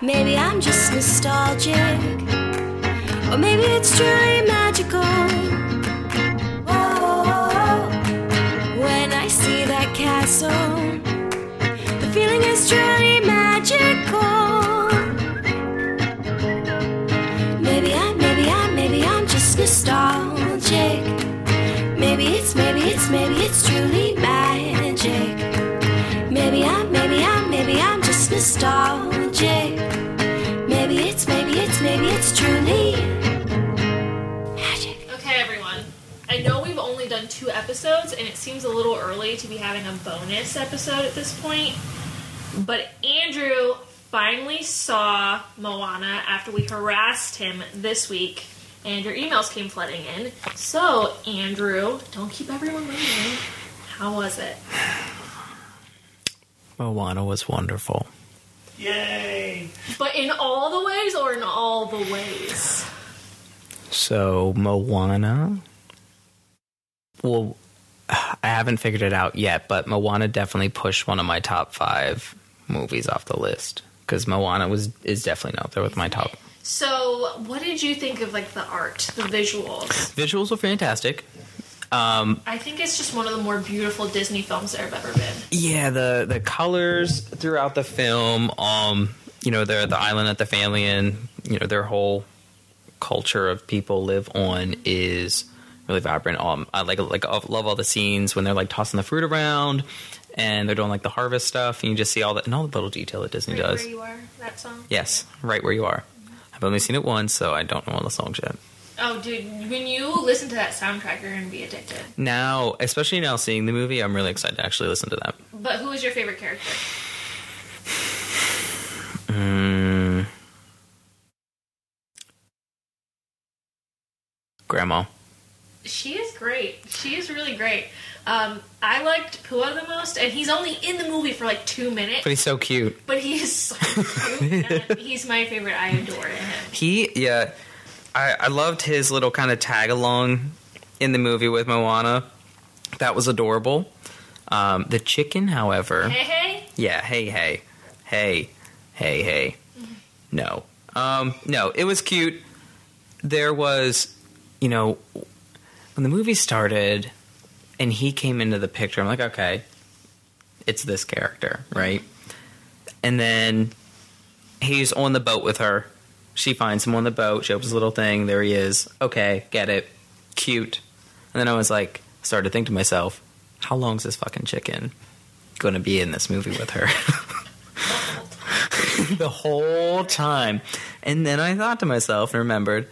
Maybe I'm just nostalgic, or maybe it's truly magical. Whoa, when I see that castle, the feeling is truly magical. Maybe I'm, maybe I'm, maybe I'm just nostalgic. Maybe it's, maybe it's, maybe it's truly two episodes, and it seems a little early to be having a bonus episode at this point. But Andrew finally saw Moana after we harassed him this week, and your emails came flooding in. So, Andrew, don't keep everyone waiting. How was it? Moana was wonderful. Yay! But in all the ways, or in all the ways? So Moana. Well, I haven't figured it out yet, but Moana definitely pushed one of my top five movies off the list because Moana was is definitely up there with my top. So, what did you think of like the art, the visuals? Visuals were fantastic. Um, I think it's just one of the more beautiful Disney films there have ever been. yeah, the the colors throughout the film. Um, you know, the the island that the family in, you know, their whole culture of people live on is really vibrant. Um, I like like I love all the scenes when they're like tossing the fruit around and they're doing like the harvest stuff, and you just see all that and all the little detail that Disney Right does. where you are, that song. Yes, right where you are. I've only seen it once, so I don't know all the songs yet. Oh, dude, when you listen to that soundtrack, you're gonna be addicted. Now, especially now seeing the movie, I'm really excited to actually listen to that. But who is your favorite character? Mm. Grandma. She is great. She is really great. Um, I liked Pua the most, and he's only in the movie for like two minutes, But he's so cute. but he is so cute. he's my favorite. I adore him. He, yeah, I, I loved his little kind of tag along in the movie with Moana. That was adorable. Um, the chicken, however, Hey, hey. yeah, hey, hey, hey, hey, hey. No, um, no, it was cute. There was, you know, when the movie started and he came into the picture, I'm like, okay, it's this character, right? And then he's on the boat with her. She finds him on the boat. She opens a little thing. There he is. Okay, get it. Cute. And then I was like, started to think to myself, how long is this fucking chicken going to be in this movie with her? the whole time. And then I thought to myself and remembered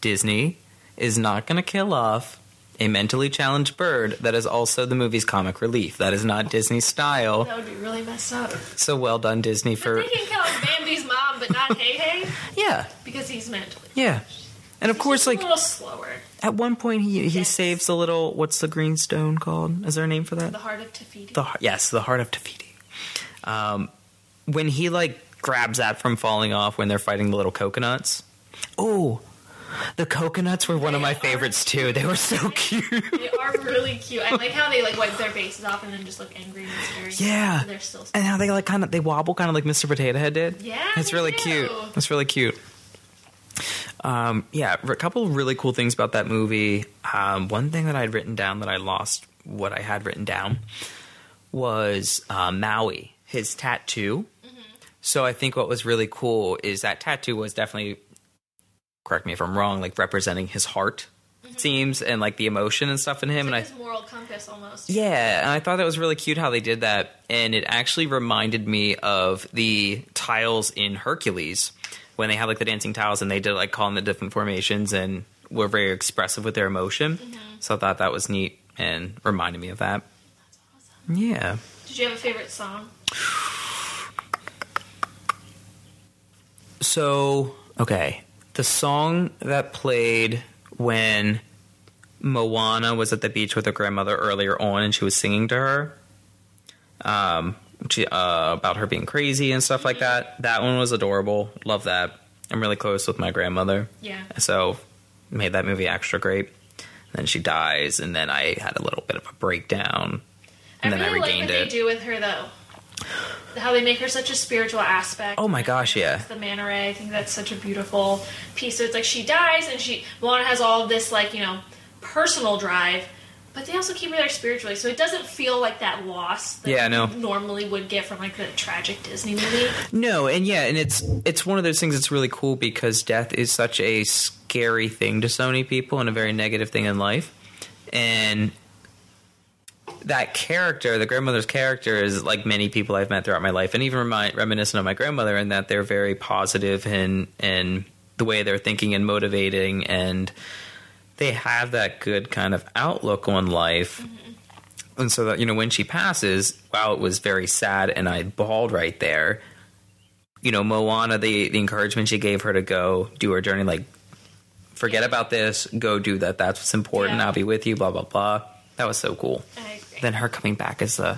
Disney is not going to kill off a mentally challenged bird that is also the movie's comic relief. That is not Disney style. That would be really messed up. So well done, Disney, But for. they can kill Bambi's mom, but not Heihei Yeah, because he's mentally. yeah. And of He's course, like a little slower. at one point, he he Yes. saves the little. What's the green stone called? Is there a name for that? The heart of Te Fiti. The heart- yes, the heart of Te Fiti. Um, when he like grabs that from falling off when they're fighting the little coconuts. Oh, the coconuts were one of my favorites too. They were so cute. They are really cute. I like how they like wipe their faces off and then just look angry and scary. Yeah. they're still. and how they like kind of they wobble kind of like Mr. Potato Head did. Yeah, it's they really do. cute. It's really cute. Um, yeah, a couple of really cool things about that movie. Um, one thing that I'd written down that I lost what I had written down was uh, Maui, his tattoo. Mm-hmm. So I think what was really cool is that tattoo was definitely, correct me if I'm wrong, like representing his heart. It seems and like the emotion and stuff in him, Mm-hmm. And like I moral compass almost. yeah, and I thought that was really cute how they did that, and it actually reminded me of the tiles in Hercules when they had like the dancing tiles and they did like call calling the different formations and were very expressive with their emotion. So I thought that was neat and reminded me of that. Yeah. Did you have a favorite song? So okay, the song that played when Moana was at the beach with her grandmother earlier on, and she was singing to her, um, she, uh, about her being crazy and stuff like that. That one was adorable. Love that. I'm really close with my grandmother, Yeah. so made that movie extra great. then she dies, and then I had a little bit of a breakdown, and I then really I like regained what it. they do with her though. How they make her such a spiritual aspect. Oh my gosh, yeah. The manta ray. I think that's such a beautiful piece. So it's like she dies, and she Moana has all of this like you know personal drive, but they also keep her there spiritually. So it doesn't feel like that loss. That Yeah, no. you normally would get from like the tragic Disney movie. No, and yeah, and it's it's one of those things that's really cool because death is such a scary thing to so many people and a very negative thing in life. And that character, the grandmother's character, is like many people I've met throughout my life, and even remi- reminiscent of my grandmother, in that they're very positive and and the way they're thinking and motivating, and they have that good kind of outlook on life. Mm-hmm. And so that you know, when she passes, wow, it was very sad, and I bawled right there you know, Moana, the the encouragement she gave her to go do her journey, like forget about this, go do that. That's what's important. Yeah. I'll be with you. Blah blah blah. That was so cool. I Then her coming back as the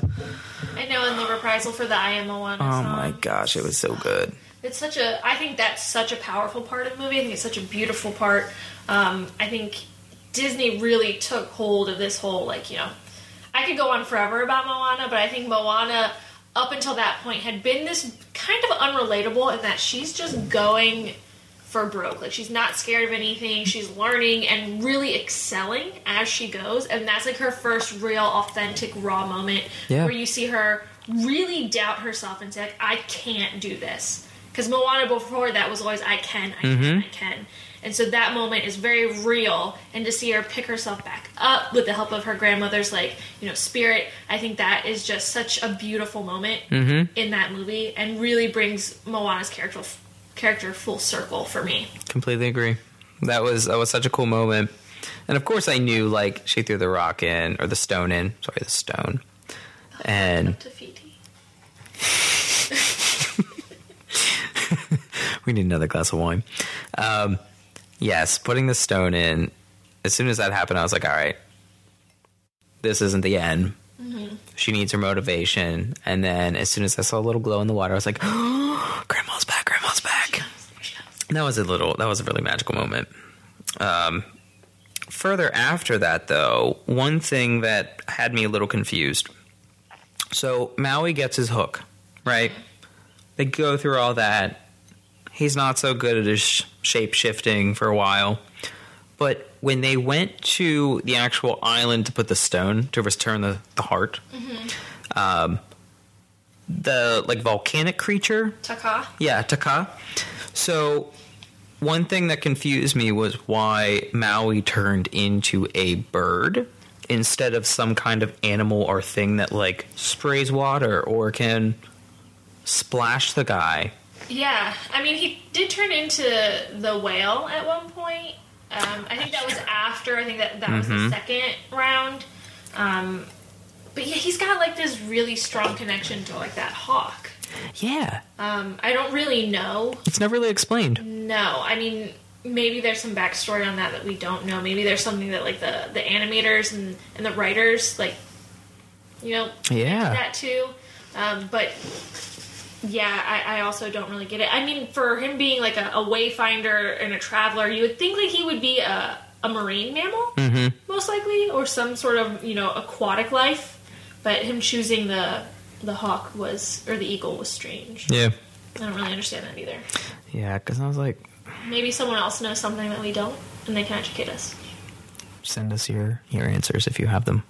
I know, and the reprisal for the I Am Moana oh song. my gosh, it was so good. It's such a. I think that's such a powerful part of the movie. I think it's such a beautiful part. Um, I think Disney really took hold of this whole like you know. I could go on forever about Moana, but I think Moana up until that point had been this kind of unrelatable in that she's just going for broke. Like she's not scared of anything. She's learning and really excelling as she goes, and that's like her first real, authentic, raw moment Yeah. where you see her really doubt herself and say, like, "I can't do this." Because Moana before that was always, "I can, I can, mm-hmm. I can," and so that moment is very real. And to see her pick herself back up with the help of her grandmother's, like you know, spirit, I think that is just such a beautiful moment mm-hmm. in that movie, and really brings Moana's character character full circle for me. Completely agree. That was that was such a cool moment. And of course, I knew like she threw the rock in or the stone in. Sorry, the stone. And we need another glass of wine. Um, yes, putting the stone in. As soon as that happened, I was like, all right, this isn't the end. She needs her motivation. And then as soon as I saw a little glow in the water, I was like, oh, grandma's back. That was a little, that was a really magical moment. Um, further after that, though, one thing that had me a little confused. So Maui gets his hook, right? They go through all that. He's not so good at his sh- shape shifting for a while. But when they went to the actual island to put the stone to return the, the heart, um, the like volcanic creature Te Kā. yeah, Te Kā. So one thing that confused me was why Maui turned into a bird instead of some kind of animal or thing that like sprays water or can splash the guy. Yeah, I mean, he did turn into the whale at one point. Um, I think that was after. I think that that was Mm-hmm. the second round. Um, but yeah, he's got like this really strong connection to like that hawk. Yeah. Um, I don't really know. It's never really explained. No, I mean, maybe there's some backstory on that that we don't know. Maybe there's something that like the the animators and and the writers like, you know, Yeah. that too. Um, but yeah, I, I also don't really get it. I mean, for him being like a, a wayfinder and a traveler, you would think that he would be a, a marine mammal, Mm-hmm. most likely, or some sort of you know aquatic life. But him choosing the the hawk was or the eagle was strange. Yeah. I don't really understand that either. Yeah, because I was like, Maybe someone else knows something that we don't, and they can educate us. send us your your answers if you have them.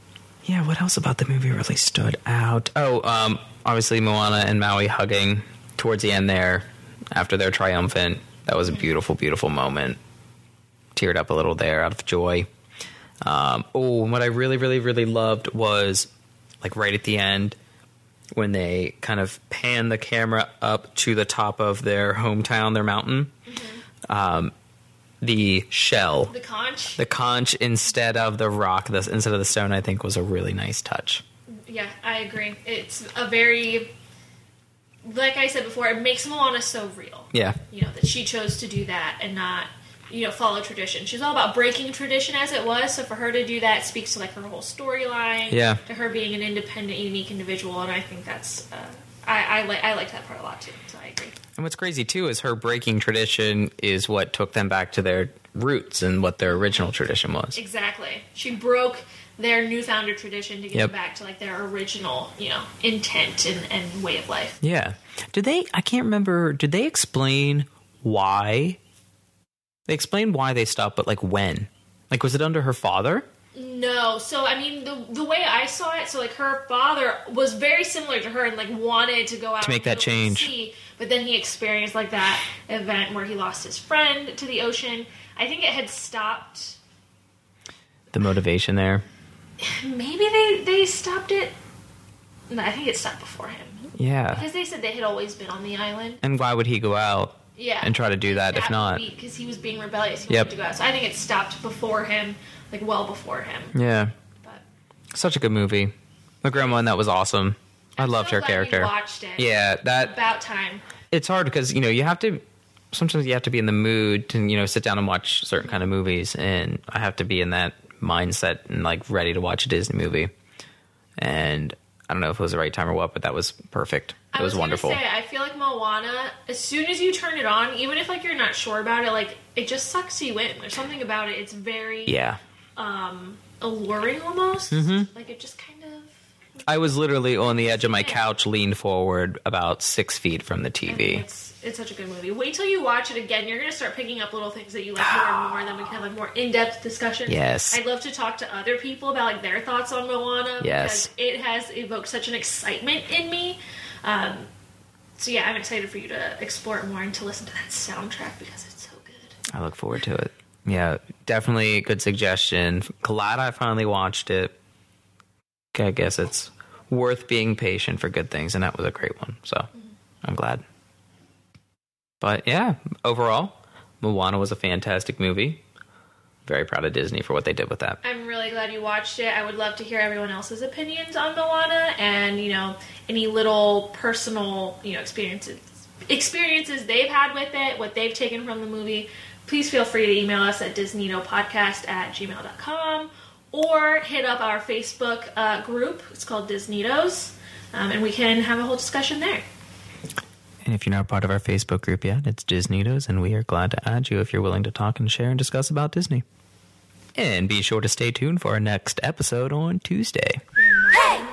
Yeah, what else about the movie really stood out? Oh, um, obviously Moana and Maui hugging towards the end there after they're triumphant. That was a beautiful, beautiful moment. Teared up a little there out of joy. Um, oh, and what I really, really, really loved was like right at the end when they kind of pan the camera up to the top of their hometown, their mountain. Um, the shell The conch. the conch instead of the rock, the, instead of the stone, I think was a really nice touch. Yeah, I agree. It's a very, like I said before, it makes Moana so real. Yeah, You know that she chose to do that and not, you know, follow tradition. She's all about breaking tradition as it was. So for her to do that speaks to like her whole storyline. Yeah. To her being an independent, unique individual, and I think that's, uh, I I like I like that part a lot too. So I agree. and what's crazy too is her breaking tradition is what took them back to their roots and what their original tradition was. Exactly. She broke their newfound tradition to get Yep. back to like their original, you know, intent and, and way of life. Yeah. Did they? I can't remember. Did they explain why? They explained why they stopped, but like when? Like, was it under her father? No, so I mean the the way I saw it, so like her father was very similar to her and like wanted to go out To make that change. sea, but then he experienced like that event where he lost his friend to the ocean. I think it had stopped. The motivation there. Maybe they they stopped it. No, I think it stopped before him Yeah. because they said they had always been on the island. And why would he go out? Yeah, And try to do that if not. because he was being rebellious. He Yep. wanted to go out. So I think it stopped before him, like well before him. Yeah. But Such a good movie. The grandma one that was awesome. I I'm loved so her character. watched it. Yeah, that about time. it's hard because you know you have to sometimes you have to be in the mood to you know sit down and watch certain kind of movies and i have to be in that mindset and like ready to watch a disney movie and i don't know if it was the right time or what but that was perfect it I was, gonna wonderful Say, I feel like Moana. As soon as you turn it on, even if like you're not sure about it, like it just sucks you in. There's something about it. It's very yeah um, alluring almost. Mm-hmm. Like it just kind of. i was literally on the edge of my couch leaned forward about six feet from the tv It's such a good movie. Wait till you watch it again. You're gonna start picking up little things that you like more and more. And then we can have like more in depth discussion. Yes. I'd love to talk to other people about like their thoughts on Moana. Yes. because it has evoked such an excitement in me. Um, so yeah, I'm excited for you to explore it more and to listen to that soundtrack because it's so good. i look forward to it yeah definitely a good suggestion glad i finally watched it i guess it's worth being patient for good things and that was a great one so i'm glad but yeah overall moana was a fantastic movie very proud of disney for what they did with that I'm really glad you watched it. I would love to hear everyone else's opinions on Moana and, you know, any little personal, you know, experiences experiences they've had with it, what they've taken from the movie. Please feel free to email us at disneytopodcast at gmail.com or hit up our Facebook uh, group. It's called Disneytos. Um, and we can have a whole discussion there. And if you're not part of our facebook group yet it's disneytos and we are glad to add you if you're willing to talk and share and discuss about disney. And be sure to stay tuned for our next episode on tuesday. Very